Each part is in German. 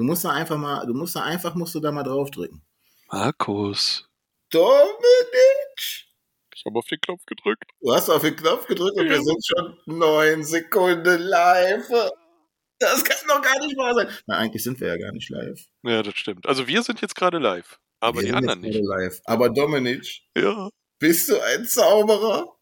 Du musst da einfach mal, du musst da einfach, musst du da mal draufdrücken. Markus. Dominik! Ich habe auf den Knopf gedrückt. Du hast auf den Knopf gedrückt und Ja. wir sind schon neun Sekunden live. Das kann doch gar nicht wahr sein. Na, eigentlich sind wir ja gar nicht live. Ja, das stimmt. Also wir sind jetzt gerade live, aber wir die sind anderen jetzt nicht. live. Aber Dominik, Ja. bist du ein Zauberer?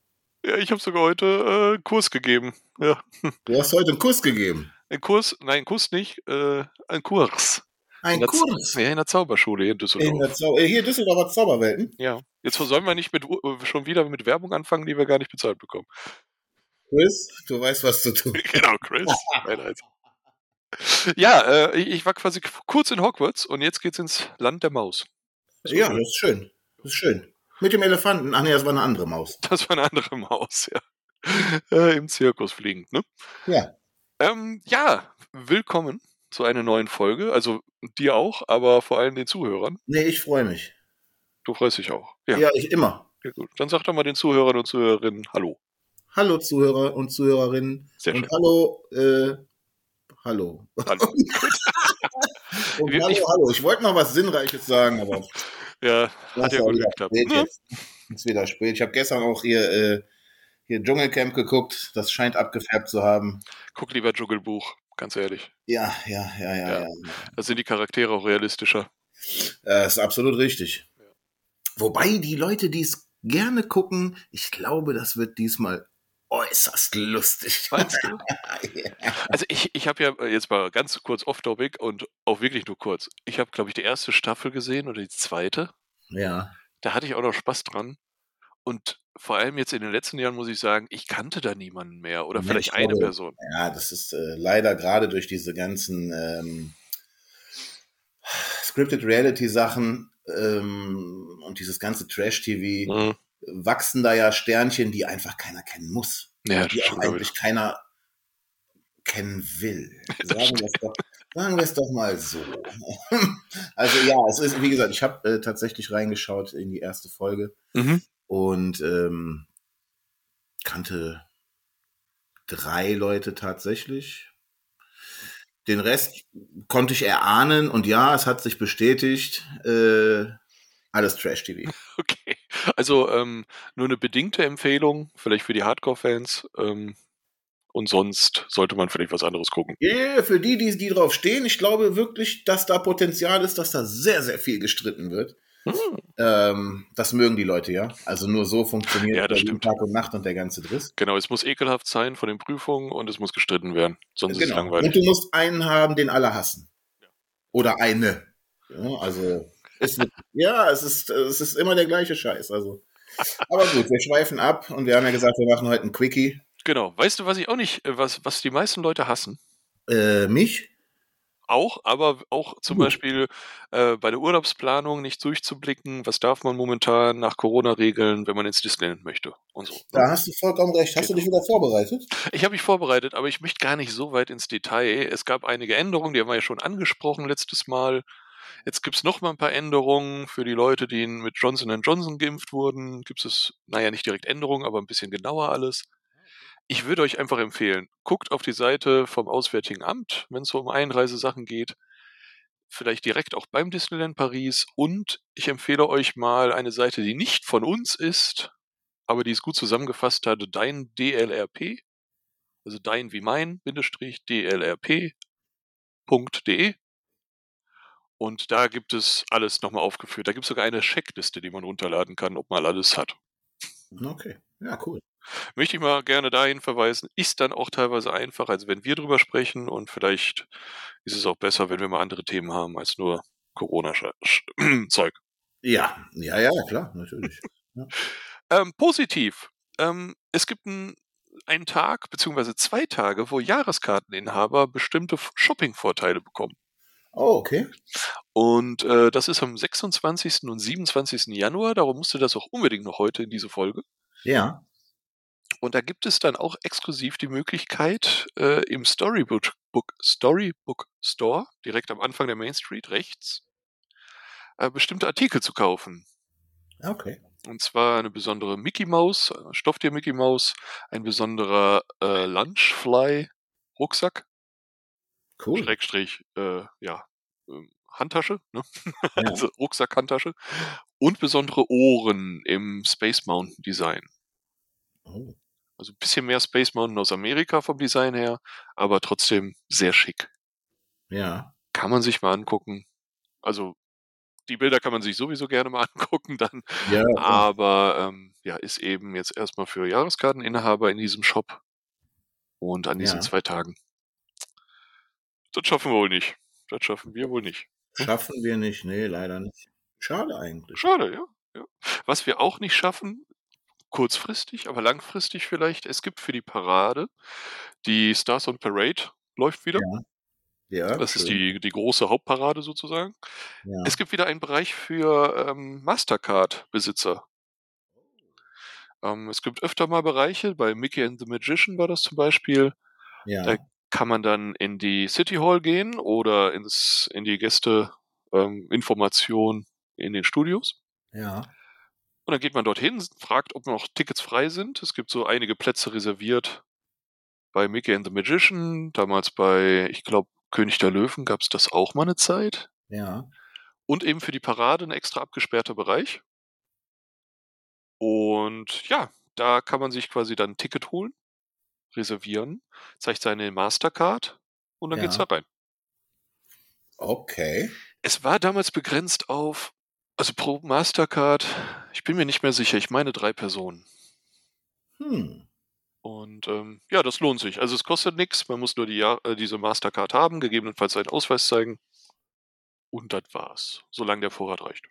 Ja, ich habe sogar heute äh, einen Kurs gegeben. Ja. Du hast heute einen Kuss gegeben. Ein Kurs, nein, Kurs nicht, äh, ein Kurs. Ein In Kurs. Ja, in der Zauberschule hier in Düsseldorf. In der Zau äh, hier Düsseldorfer Zauberwelten. Ja. Jetzt sollen wir nicht mit, äh, schon wieder mit Werbung anfangen, die wir gar nicht bezahlt bekommen. Chris, du weißt, was zu tun. genau, Chris. Ja, äh, ich, war quasi kurz in Hogwarts und jetzt geht's ins Land der Maus. So Ja, schön. das ist schön. Das ist schön. Mit dem Elefanten. Ach nee, das war eine andere Maus. Das war eine andere Maus, ja. Äh, Im Zirkus fliegend, ne? Ja. Ähm, ja, willkommen zu einer neuen Folge. Also dir auch, aber vor allem den Zuhörern. Nee, ich freue mich. Du freust dich auch. Ja, Ja, ich immer. ja gut. Dann sag doch mal den Zuhörern und Zuhörerinnen Hallo. Hallo Zuhörer und Zuhörerinnen. Sehr und schön. hallo, äh, hallo. Hallo. Und hallo, ich- hallo. Ich wollte noch was Sinnreiches sagen, aber Ja, das hat ja ist gut wieder geklappt. jetzt. Ist wieder spät. Ich habe gestern auch hier, äh, hier Dschungelcamp geguckt. Das scheint abgefärbt zu haben. Guck lieber Dschungelbuch, ganz ehrlich. Ja, ja, ja, ja, Ja. ja. Da sind die Charaktere auch realistischer. Äh, ist absolut richtig. Wobei die Leute, die es gerne gucken, ich glaube, das wird diesmal äußerst lustig. Meinst du? Also ich, ich habe ja jetzt mal ganz kurz off-topic und auch wirklich nur kurz. Ich habe, glaube ich, die erste Staffel gesehen oder die zweite. ja. Da hatte ich auch noch Spaß dran. Und vor allem jetzt in den letzten Jahren muss ich sagen, ich kannte da niemanden mehr oder Nee, vielleicht ich eine Person. Ja, das ist äh, leider gerade durch diese ganzen ähm, Scripted Reality Sachen ähm, und dieses ganze Trash-TV Mhm. wachsen da ja Sternchen, die einfach keiner kennen muss. Ja, die auch eigentlich keiner kennen will. Sagen wir es doch, sagen wir es doch mal so. also ja, es ist, wie gesagt, ich habe äh, tatsächlich reingeschaut in die erste Folge Mhm. Und ähm, kannte drei Leute tatsächlich. Den Rest konnte ich erahnen und ja, es hat sich bestätigt. Äh, alles Trash-TV. Okay. Also ähm, nur eine bedingte Empfehlung, vielleicht für die Hardcore-Fans. Ähm, und sonst sollte man vielleicht was anderes gucken. Yeah, für die, die, die drauf stehen, ich glaube wirklich, dass da Potenzial ist, dass da sehr, sehr viel gestritten wird. Hm. Ähm, das mögen die Leute ja. Also nur so funktioniert Ja, das stimmt. Tag und Nacht und der ganze Driss. Genau, es muss ekelhaft sein von den Prüfungen und es muss gestritten werden. Sonst ist es Genau. Und langweilig. du musst einen haben, den alle hassen. Oder eine. Ja, also es wird, ja, es ist, es ist immer der gleiche Scheiß. Also. Aber gut, wir schweifen ab und wir haben ja gesagt, wir machen heute ein Quickie. Genau. Weißt du, was ich auch nicht, äh, was, was die meisten Leute hassen? Äh, mich? Auch, aber auch zum. Beispiel äh, bei der Urlaubsplanung nicht durchzublicken, was darf man momentan nach Corona-Regeln, wenn man ins Disneyland möchte und so. ne? Da hast du vollkommen recht. Hast du dich wieder vorbereitet? Ich habe mich vorbereitet, aber ich möchte gar nicht so weit ins Detail. Es gab einige Änderungen, die haben wir ja schon angesprochen letztes Mal. Jetzt gibt es noch mal ein paar Änderungen für die Leute, die mit Johnson Johnson geimpft wurden. Gibt es, naja, nicht direkt Änderungen, aber ein bisschen genauer alles. Ich würde euch einfach empfehlen, guckt auf die Seite vom Auswärtigen Amt, wenn es um Einreisesachen geht. Vielleicht direkt auch beim Disneyland Paris. Und ich empfehle euch mal eine Seite, die nicht von uns ist, aber die es gut zusammengefasst hat, dein DLRP also dein wie mein, Bindestrich, dlrp.de. Und da gibt es alles nochmal aufgeführt. Da gibt es sogar eine Checkliste, die man runterladen kann, ob man alles hat. Okay. Ja, cool. Möchte ich mal gerne dahin verweisen. Ist dann auch teilweise einfacher, als wenn wir drüber sprechen. Und vielleicht ist es auch besser, wenn wir mal andere Themen haben als nur Corona-Zeug. Ja, ja, ja, klar, natürlich. Ähm, positiv. Ähm, es gibt ein, einen Tag beziehungsweise zwei Tage, wo Jahreskarteninhaber bestimmte Shopping-Vorteile bekommen. Oh, okay. Und äh, das ist am 26. und 27. Januar. Darum musste das auch unbedingt noch heute in diese Folge. Ja. Und da gibt es dann auch exklusiv die Möglichkeit, äh, im Storybook Book, Storybook Store, direkt am Anfang der Main Street rechts, äh, bestimmte Artikel zu kaufen. Okay. Und zwar eine besondere Mickey Maus, äh, Stofftier Mickey Maus, ein besonderer äh, Lunchfly Rucksack, Cool. Schrägstrich, äh, ja, ähm, Handtasche, ne? Ja. also Rucksack-Handtasche und besondere Ohren im Space Mountain Design. Oh. Also ein bisschen mehr Space Mountain aus Amerika vom Design her, aber trotzdem sehr schick. Ja. Kann man sich mal angucken. Also die Bilder kann man sich sowieso gerne mal angucken dann. Ja, aber ähm, ja, ist eben jetzt erstmal für Jahreskarteninhaber in diesem Shop und an diesen ja. zwei Tagen. Das schaffen wir wohl nicht. Das schaffen wir wohl nicht. Schaffen wir nicht, nee, leider nicht. Schade eigentlich. Schade, ja. ja. Was wir auch nicht schaffen, kurzfristig, aber langfristig vielleicht, es gibt für die Parade, die Stars on Parade läuft wieder. Ja. Ja, das schön. ist die, die große Hauptparade sozusagen. Ja. Es gibt wieder einen Bereich für ähm, Mastercard-Besitzer. Ähm, es gibt öfter mal Bereiche, bei Mickey and the Magician war das zum Beispiel. Ja. Da kann man dann in die City Hall gehen oder ins, in die Gästeinformation ähm, in den Studios. Ja. Und dann geht man dorthin, fragt, ob noch Tickets frei sind. Es gibt so einige Plätze reserviert bei Mickey and the Magician, damals bei, ich glaube, König der Löwen gab es das auch mal eine Zeit. Ja. Und eben für die Parade ein extra abgesperrter Bereich. Und ja, da kann man sich quasi dann ein Ticket holen, reservieren, zeigt seine Mastercard und dann ja. geht's da rein. Okay. Es war damals begrenzt auf, also pro Mastercard, ich bin mir nicht mehr sicher, ich meine drei Personen. Hm. Und ähm, ja, das lohnt sich. Also es kostet nichts, man muss nur die, äh, diese Mastercard haben, gegebenenfalls einen Ausweis zeigen. Und das war's, solange der Vorrat reicht.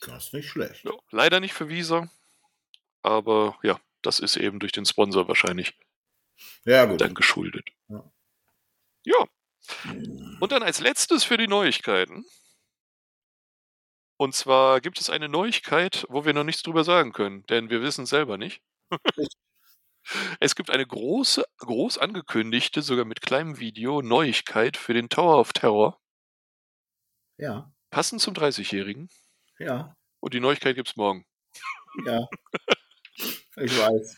Das ist nicht schlecht. Ja, leider nicht für Visa, aber ja, das ist eben durch den Sponsor wahrscheinlich ja, gut. dann geschuldet. Ja. ja. Hm. Und dann als letztes für die Neuigkeiten. Und zwar gibt es eine Neuigkeit, wo wir noch nichts drüber sagen können, denn wir wissen es selber nicht. es gibt eine große, groß angekündigte, sogar mit kleinem Video, Neuigkeit für den Tower of Terror. Ja. Passend zum 30-Jährigen. Ja. Und die Neuigkeit gibt es morgen. Ja. Ich weiß.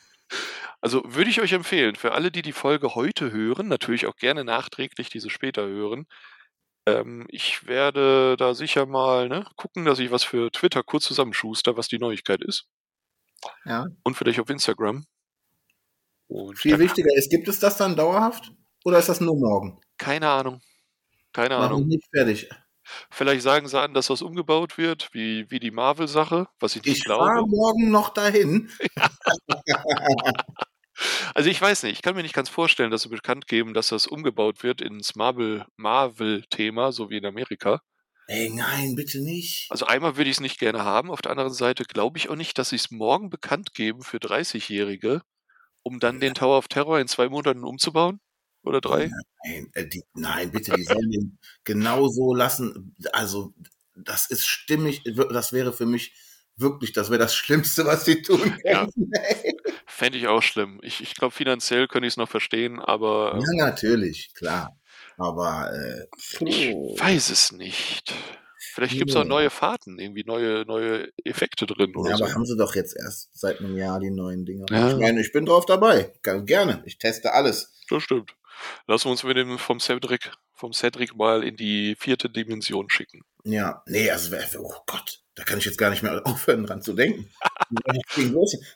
Also würde ich euch empfehlen, für alle, die die Folge heute hören, natürlich auch gerne nachträglich diese später hören, ähm, ich werde da sicher mal ne, gucken, dass ich was für Twitter kurz zusammenschuster, was die Neuigkeit ist. Ja. Und vielleicht auf Instagram. Und Viel wichtiger ist, gibt es das dann dauerhaft oder ist das nur morgen? Keine Ahnung. Keine Mach Ahnung. nicht fertig. Vielleicht sagen sie an, dass das umgebaut wird, wie, wie die Marvel-Sache, was ich nicht ich glaube. Ich fahre morgen noch dahin. Also ich weiß nicht, ich kann mir nicht ganz vorstellen, dass sie bekannt geben, dass das umgebaut wird ins Marvel-Thema, Marvel so wie in Amerika. Ey, nein, bitte nicht. Also einmal würde ich es nicht gerne haben, auf der anderen Seite glaube ich auch nicht, dass sie es morgen bekannt geben für 30-Jährige, um dann den Tower of Terror in zwei Monaten umzubauen? Oder drei? Nein, äh, die, nein bitte, die sollen den genau so lassen. Also, das ist stimmig, das wäre für mich wirklich, das wäre das Schlimmste, was sie tun können. Ja. Fände ich auch schlimm. Ich, ich glaube, finanziell könnte ich es noch verstehen, aber. Ähm, ja, natürlich, klar. Aber äh, ich weiß es nicht. Vielleicht gibt es auch neue Fahrten, irgendwie neue, neue Effekte drin oder Ja, aber so. haben sie doch jetzt erst seit einem Jahr die neuen Dinger. Ja. Ich meine, ich bin drauf dabei. Gerne. Ich teste alles. Das stimmt. Lassen wir uns mit dem vom Cedric, vom Cedric mal in die vierte Dimension schicken. Ja, nee, also, oh Gott, da kann ich jetzt gar nicht mehr aufhören, dran zu dengen.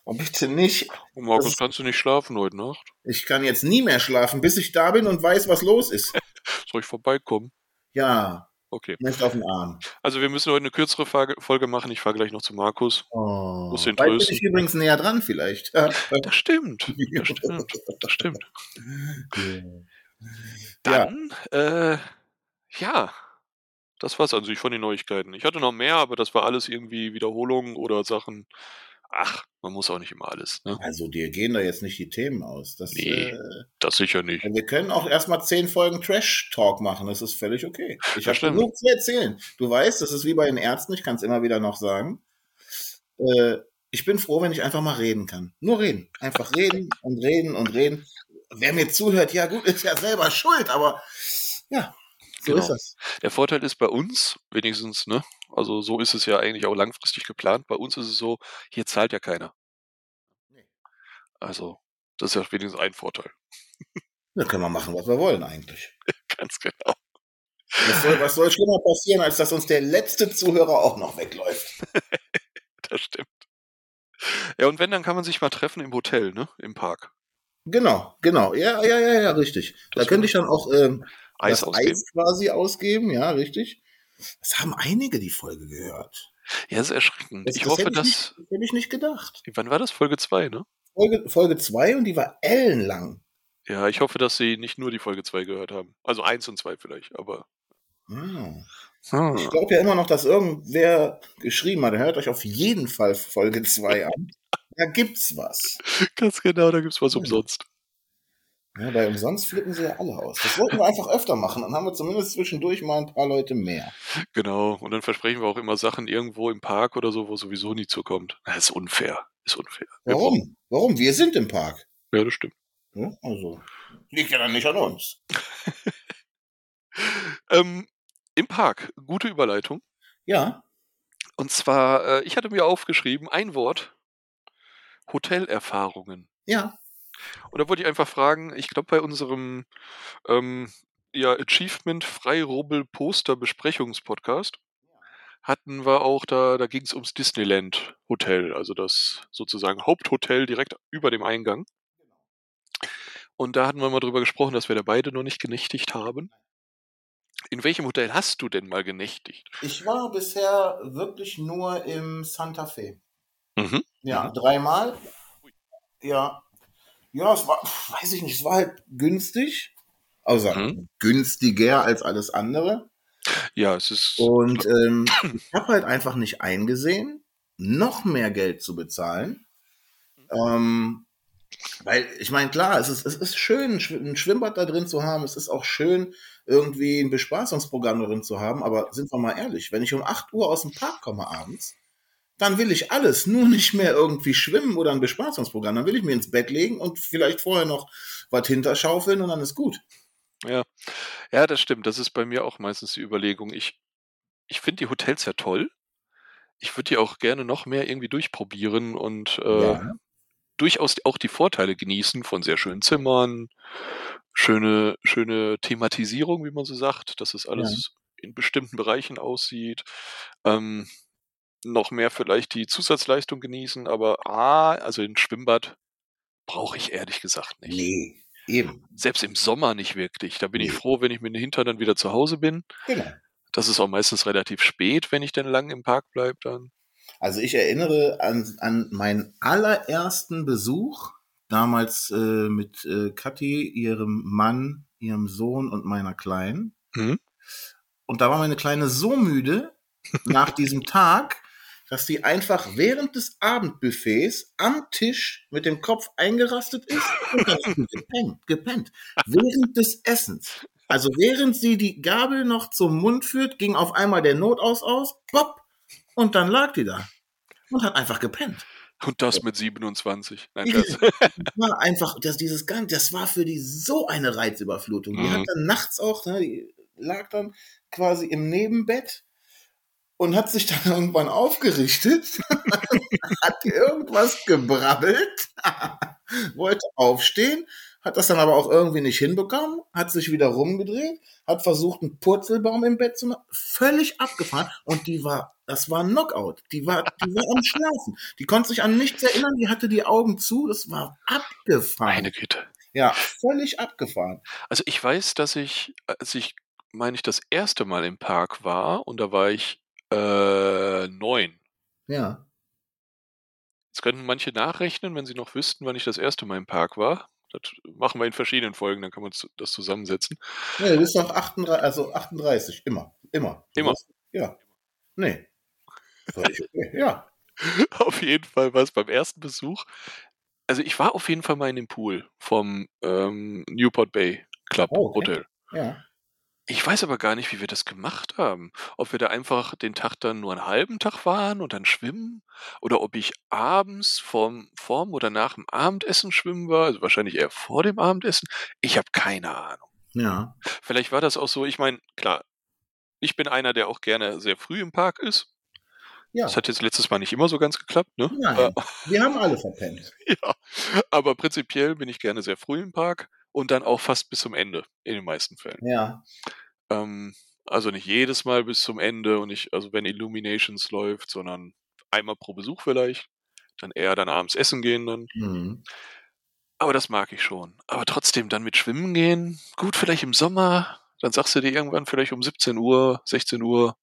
oh, bitte nicht. Oh, Markus, das, kannst du nicht schlafen heute Nacht? Ich kann jetzt nie mehr schlafen, bis ich da bin und weiß, was los ist. Soll ich vorbeikommen? Ja. Okay. Möchte auf den Arm. Also wir müssen heute eine kürzere Folge machen. Ich fahre gleich noch zu Markus. Oh, Muss den trösten. bin ich übrigens näher dran vielleicht. das stimmt. Das stimmt. Das stimmt. Dann, ja. Äh, ja, das war's an sich von den Neuigkeiten. Ich hatte noch mehr, aber das war alles irgendwie Wiederholungen oder Sachen. Ach, man muss auch nicht immer alles. Ne? Also dir gehen da jetzt nicht die Themen aus. Das, nee, äh, das sicher nicht. Wir können auch erstmal zehn Folgen Trash-Talk machen. Das ist völlig okay. Ich habe genug zu erzählen. Du weißt, das ist wie bei den Ärzten. Ich kann es immer wieder noch sagen. Äh, ich bin froh, wenn ich einfach mal reden kann. Nur reden. Einfach reden und reden und reden. Wer mir zuhört, ja gut, ist ja selber schuld, aber ja, so genau. ist das. Der Vorteil ist bei uns, wenigstens, ne? Also so ist es ja eigentlich auch langfristig geplant. Bei uns ist es so, hier zahlt ja keiner. Nee. Also, das ist ja wenigstens ein Vorteil. Da können wir machen, was wir wollen eigentlich. Ganz genau. Was soll, was soll schlimmer passieren, als dass uns der letzte Zuhörer auch noch wegläuft? das stimmt. Ja, und wenn, dann kann man sich mal treffen im Hotel, ne? Im Park. Genau, genau. Ja, ja, ja, ja, richtig. Das da könnte ich dann auch ähm, Eis, ausgeben. Eis quasi ausgeben, ja, richtig. Das haben einige die Folge gehört. Ja, das ist erschreckend. Das, ich das hoffe, hätte ich dass. Nicht, das hätte ich nicht gedacht. Wann war das? Folge 2, ne? Folge, Folge 2 und die war ellenlang. Ja, ich hoffe, dass sie nicht nur die Folge 2 gehört haben. Also 1 und 2 vielleicht, aber. Hm. Hm. Ich glaube ja immer noch, dass irgendwer geschrieben hat, hört euch auf jeden Fall Folge 2 an. Da gibt's was. Ganz genau, da gibt's was umsonst. Ja, bei umsonst flippen sie ja alle aus. Das wollten wir einfach öfter machen. Dann haben wir zumindest zwischendurch mal ein paar Leute mehr. Genau. Und dann versprechen wir auch immer Sachen irgendwo im Park oder so, wo sowieso nie zukommt. Das ist unfair. Ist unfair. Warum? Warum? Wir sind im Park. Ja, das stimmt. Ja, also. Liegt ja dann nicht an uns. ähm, Im Park. Gute Überleitung. Ja. Und zwar, äh, ich hatte mir aufgeschrieben, ein Wort. Hotelerfahrungen. Ja. Und da wollte ich einfach fragen, ich glaube bei unserem ähm, ja, Achievement Freirubbel Poster Besprechungspodcast hatten wir auch da, da ging es ums Disneyland Hotel, also das sozusagen Haupthotel direkt über dem Eingang. Und da hatten wir mal drüber gesprochen, dass wir da beide noch nicht genächtigt haben. In welchem Hotel hast du denn mal genächtigt? Ich war bisher wirklich nur im Santa Fe. Mhm. Ja, mhm. dreimal. Ja, ja, es war, weiß ich nicht, es war halt günstig. Also mhm. günstiger als alles andere. Ja, es ist. Und ähm, ich habe halt einfach nicht eingesehen, noch mehr Geld zu bezahlen. Ähm, weil, ich meine, klar, es ist, es ist schön, ein Schwimmbad da drin zu haben. Es ist auch schön, irgendwie ein Bespaßungsprogramm drin zu haben. Aber sind wir mal ehrlich, wenn ich um 8 Uhr aus dem Park komme abends, dann will ich alles, nur nicht mehr irgendwie schwimmen oder ein Bespaßungsprogramm. Dann will ich mir ins Bett legen und vielleicht vorher noch was hinterschaufeln und dann ist gut. Ja, ja, das stimmt. Das ist bei mir auch meistens die Überlegung. Ich, ich finde die Hotels ja toll. Ich würde die auch gerne noch mehr irgendwie durchprobieren und äh, ja. durchaus auch die Vorteile genießen von sehr schönen Zimmern, schöne, schöne Thematisierung, wie man so sagt, dass es alles ja. in bestimmten Bereichen aussieht. Ähm, noch mehr vielleicht die Zusatzleistung genießen, aber A, also ein Schwimmbad brauche ich ehrlich gesagt nicht. Nee, eben. Selbst im Sommer nicht wirklich. Da bin nee. ich froh, wenn ich mit dem Hintern dann wieder zu Hause bin. Genau. Das ist auch meistens relativ spät, wenn ich dann lang im Park bleibe dann. Also ich erinnere an, an meinen allerersten Besuch, damals äh, mit äh, Kathi, ihrem Mann, ihrem Sohn und meiner Kleinen. Mhm. Und da war meine Kleine so müde nach diesem Tag, dass die einfach während des Abendbuffets am Tisch mit dem Kopf eingerastet ist und dann gepennt, gepennt. Während des Essens. Also während sie die Gabel noch zum Mund führt, ging auf einmal der Notaus aus, pop, und dann lag die da und hat einfach gepennt. Und das mit 27. Nein, das war einfach, das, dieses Ganze, das war für die so eine Reizüberflutung. Die mhm. hat dann nachts auch, ne, die lag dann quasi im Nebenbett und hat sich dann irgendwann aufgerichtet, hat irgendwas gebrabbelt, wollte aufstehen, hat das dann aber auch irgendwie nicht hinbekommen, hat sich wieder rumgedreht, hat versucht, einen Purzelbaum im Bett zu machen, völlig abgefahren und die war, das war ein Knockout, die war, die war am Schlafen, die konnte sich an nichts erinnern, die hatte die Augen zu, das war abgefahren. Meine Güte. Ja, völlig abgefahren. Also ich weiß, dass ich, als ich, meine ich, das erste Mal im Park war und da war ich äh, neun. Ja. Jetzt könnten manche nachrechnen, wenn sie noch wüssten, wann ich das erste Mal im Park war. Das machen wir in verschiedenen Folgen, dann kann man das zusammensetzen. Nee, du bist doch 38, also 38, immer. Immer. Immer. ja. Nee. Ja. Auf jeden Fall war es beim ersten Besuch. Also ich war auf jeden Fall mal in dem Pool vom ähm, Newport Bay Club oh, okay. Hotel. Ja. Ich weiß aber gar nicht, wie wir das gemacht haben. Ob wir da einfach den Tag dann nur einen halben Tag waren und dann schwimmen oder ob ich abends vorm vorm oder nach dem Abendessen schwimmen war, also wahrscheinlich eher vor dem Abendessen. Ich habe keine Ahnung. Ja. Vielleicht war das auch so, ich meine, klar, ich bin einer, der auch gerne sehr früh im Park ist. Ja. Das hat jetzt letztes Mal nicht immer so ganz geklappt, ne? Nein, äh, wir haben alle verpennt. ja, aber prinzipiell bin ich gerne sehr früh im Park und dann auch fast bis zum Ende in den meisten Fällen. Ja. Ähm, Also nicht jedes Mal bis zum Ende und nicht, also wenn Illuminations läuft, sondern einmal pro Besuch vielleicht. Dann eher dann abends essen gehen dann. Mhm. Aber das mag ich schon. Aber trotzdem dann mit Schwimmen gehen, gut, vielleicht im Sommer, dann sagst du dir irgendwann vielleicht um 17 Uhr, 16 Uhr,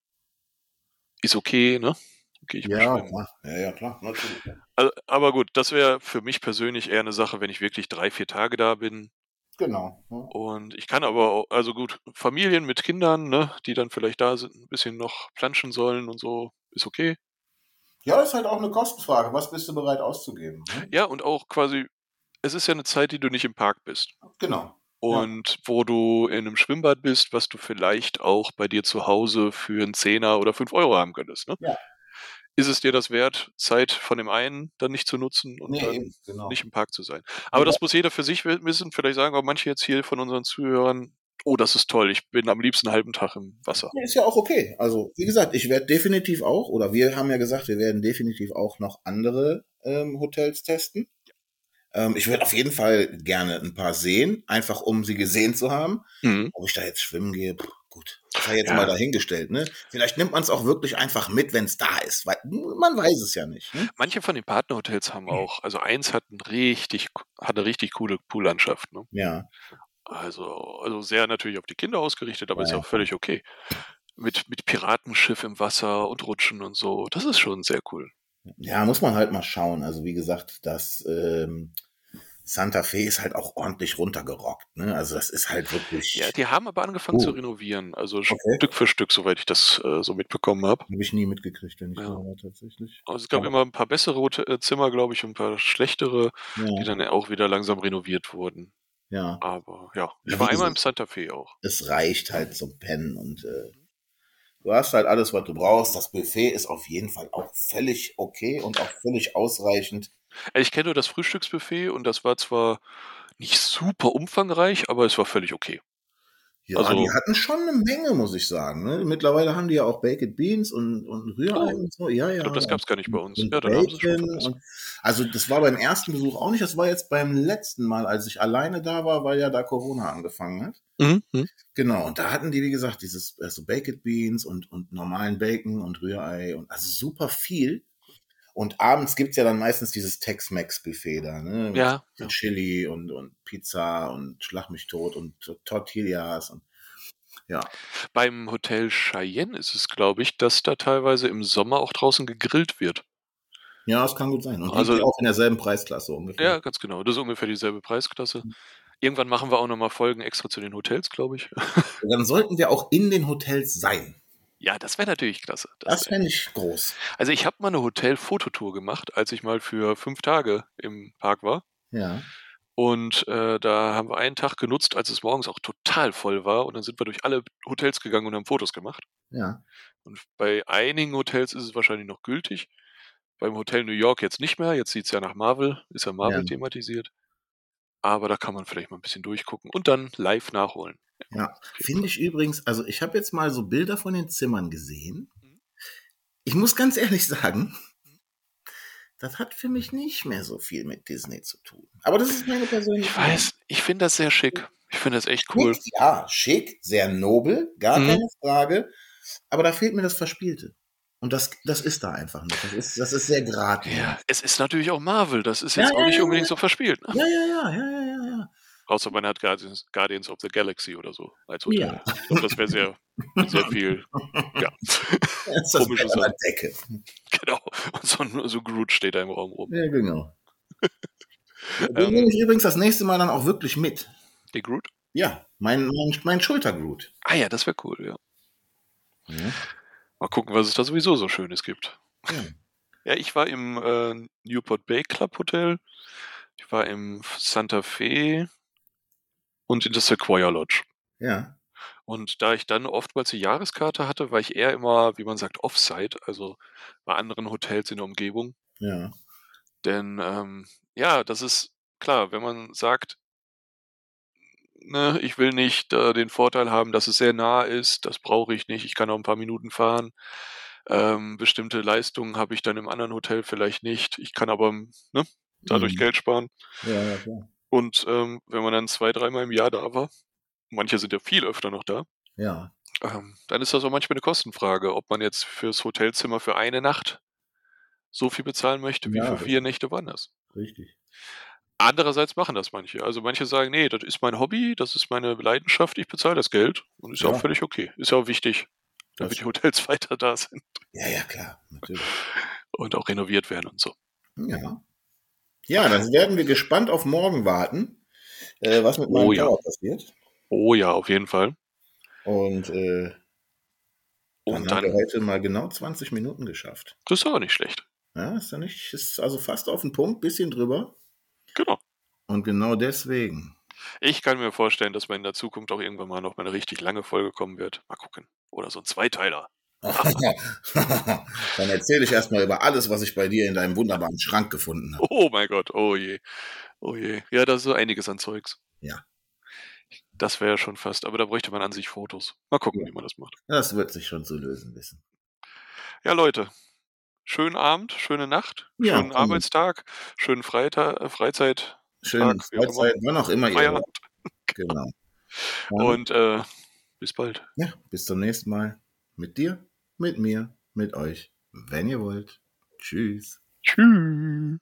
ist okay, ne? Okay, ich Ja, schwimmen. klar. Ja, ja, klar. Natürlich. Also, aber gut, das wäre für mich persönlich eher eine Sache, wenn ich wirklich drei, vier Tage da bin. Genau. Ja. Und ich kann aber auch, also gut, Familien mit Kindern, ne, die dann vielleicht da sind, ein bisschen noch planschen sollen und so, ist okay. Ja, ist halt auch eine Kostenfrage. Was bist du bereit auszugeben? Ne? Ja, und auch quasi, es ist ja eine Zeit, die du nicht im Park bist. Genau. Und wo du in einem Schwimmbad bist, was du vielleicht auch bei dir zu Hause für einen Zehner oder fünf Euro haben könntest. Ne? Ja. Ist es dir das wert, Zeit von dem einen dann nicht zu nutzen und Nee, dann eben, genau. nicht im Park zu sein? Aber das muss jeder für sich wissen. Vielleicht sagen auch manche jetzt hier von unseren Zuhörern, oh, das ist toll, ich bin am liebsten einen halben Tag im Wasser. Ja, Ist ja auch okay. Also, wie gesagt, ich werde definitiv auch, oder wir haben ja gesagt, wir werden definitiv auch noch andere ähm, Hotels testen. Ähm, ich würde auf jeden Fall gerne ein paar sehen, einfach um sie gesehen zu haben. Mhm. Ob ich da jetzt schwimmen gehe, pff, gut. Das sei jetzt Ja. mal dahingestellt, ne? Vielleicht nimmt man es auch wirklich einfach mit, wenn es da ist, weil man weiß es ja nicht. Ne? Manche von den Partnerhotels haben auch, also eins hat, ein richtig, hat eine richtig coole Poollandschaft. Ne? Ja. Also, also sehr natürlich auf die Kinder ausgerichtet, aber ist ja Ja. auch völlig okay. Mit, mit Piratenschiff im Wasser und Rutschen und so. Das ist schon sehr cool. Ja, muss man halt mal schauen. Also wie gesagt, das ähm, Santa Fe ist halt auch ordentlich runtergerockt. Ne? Also das ist halt wirklich. Ja, die haben aber angefangen Oh. zu renovieren. Also Okay. Stück für Stück, soweit ich das äh, so mitbekommen habe. Habe ich nie mitgekriegt, wenn ich Ja. war tatsächlich. Also es gab Aber- immer ein paar bessere äh, Zimmer, glaube ich, und ein paar schlechtere, die Ja, dann auch wieder langsam renoviert wurden. ja, Aber ja, ich Ja, war einmal im. Santa Fe auch. es reicht halt zum Pennen und äh, du hast halt alles, was du brauchst. Das Buffet ist auf jeden Fall auch völlig okay und auch völlig ausreichend. Ich kenne nur das Frühstücksbuffet und das war zwar nicht super umfangreich, aber es war völlig okay. Ja, Also- die hatten schon eine Menge, muss ich sagen. Ne? Mittlerweile haben die ja auch Baked Beans und, und Rührei Oh. und so. Ja, ja. Ich glaube, das gab es gar nicht bei uns. Ja, und, also das war beim ersten Besuch auch nicht, das war jetzt beim letzten Mal, als ich alleine da war, weil ja da Corona angefangen hat. Mhm. mhm. Genau, und da hatten die, wie gesagt, dieses also Baked Beans und, und normalen Bacon und Rührei und also super viel. Und abends gibt's ja dann meistens dieses Tex-Mex-Buffet da, ne? Mit, Ja, mit. Chili und, und Pizza und Schlag mich tot und Tortillas und ja. Beim Hotel Cheyenne ist es, glaube ich, dass da teilweise im Sommer auch draußen gegrillt wird. Ja, das kann gut sein. Und Also- also, auch in derselben Preisklasse ungefähr. Ja, ganz genau. Das ist ungefähr dieselbe Preisklasse. Irgendwann machen wir auch nochmal Folgen extra zu den Hotels, glaube ich. Dann sollten wir auch in den Hotels sein. Ja, das wäre natürlich klasse. Das Das fände ich groß. also ich habe mal eine Hotel-Fototour gemacht, als ich mal für fünf Tage im Park war. Ja. Und äh, da haben wir einen Tag genutzt, als es morgens auch total voll war. Und dann sind wir durch alle Hotels gegangen und haben Fotos gemacht. Ja. Und bei einigen Hotels ist es wahrscheinlich noch gültig. Beim Hotel New York jetzt nicht mehr. Jetzt sieht es ja nach Marvel, ist ja Marvel Ja. thematisiert. Aber da kann man vielleicht mal ein bisschen durchgucken und dann live nachholen. Ja. Finde ich übrigens, also ich habe jetzt mal so Bilder von den Zimmern gesehen. Ich muss ganz ehrlich sagen, das hat für mich nicht mehr so viel mit Disney zu tun. Aber das ist meine persönliche Ich weiß, ich finde das sehr schick. Ich finde das echt cool. Schick, Ja, schick, sehr nobel, gar Mhm. keine Frage. Aber da fehlt mir das Verspielte. Und das, das ist da einfach nicht. Das ist, das ist sehr geradlinig. Ja, es ist natürlich auch Marvel. Das ist Ja, jetzt auch ja, nicht ja, unbedingt ja. so verspielt. Ne? Ja, ja, ja, ja, ja, ja, ja. Außer man hat Guardians, Guardians of the Galaxy oder so als Hotel. Ja. Glaube, das wäre sehr, sehr viel. Ja, Das ist Komische Sache. Decke. genau. Und so, so Groot steht da im Raum rum. Ja, genau. Den Ähm. nehme ich übrigens das nächste Mal dann auch wirklich mit. Der Groot? Ja, mein, mein, mein Schultergroot. Ah ja, das wäre cool, ja. Ja. Mal gucken, was es da sowieso so Schönes gibt. Ja. Ja, ich war im äh, Newport Bay Club Hotel. Ich war im Santa Fe und in der Sequoia Lodge. ja. Und da ich dann oftmals die Jahreskarte hatte, war ich eher immer, wie man sagt, Offsite, also bei anderen Hotels in der Umgebung. Ja. Denn ähm, ja, das ist klar, wenn man sagt, ne, ich will nicht äh, den Vorteil haben, dass es sehr nah ist, das brauche ich nicht, ich kann auch ein paar Minuten fahren. Ähm, bestimmte Leistungen habe ich dann im anderen Hotel vielleicht nicht. Ich kann aber ne, dadurch Mhm. Geld sparen. Ja, ja, klar. Und ähm, wenn man dann zwei, dreimal im Jahr da war, manche sind ja viel öfter noch da, Ja. Ähm, dann ist das auch manchmal eine Kostenfrage, ob man jetzt fürs Hotelzimmer für eine Nacht so viel bezahlen möchte, wie Ja, für vier Nächte woanders. Richtig. Andererseits machen das manche. Also manche sagen, nee, das ist mein Hobby, das ist meine Leidenschaft, ich bezahle das Geld und ist ja auch völlig okay. Ist ja auch wichtig, damit Das- die Hotels weiter da sind Ja, ja, klar, natürlich. und auch renoviert werden und so. Ja. Ja, dann werden wir gespannt auf morgen warten, äh, was mit meinem Oh ja. Passiert. Oh ja, auf jeden Fall. Und äh, dann Und haben wir dann, heute mal genau 20 Minuten geschafft. das ist auch nicht schlecht. Ja, ist ja nicht, ist also fast auf den Punkt, bisschen drüber. Genau. Und genau deswegen. Ich kann mir vorstellen, dass man in der Zukunft auch irgendwann mal noch mal eine richtig lange Folge kommen wird. Mal gucken. Oder so ein Zweiteiler. dann erzähle ich erstmal über alles, was ich bei dir in deinem wunderbaren Schrank gefunden habe. Oh mein Gott, oh je. Oh je. Ja, da ist so einiges an Zeugs. Ja. Das wäre ja schon fast, aber da bräuchte man an sich Fotos. Mal gucken, Ja. wie man das macht. Das wird sich schon zu lösen wissen. Ja, Leute. Schönen Abend, schöne Nacht, Ja, schönen. Arbeitstag, schönen Freitag, äh, Freizeit, Schönen Tag. Freizeit, wann auch immer ihr. Genau. Und äh, bis bald. ja, bis zum nächsten Mal. Mit dir, mit mir, mit euch, wenn ihr wollt. Tschüss. Tschüss.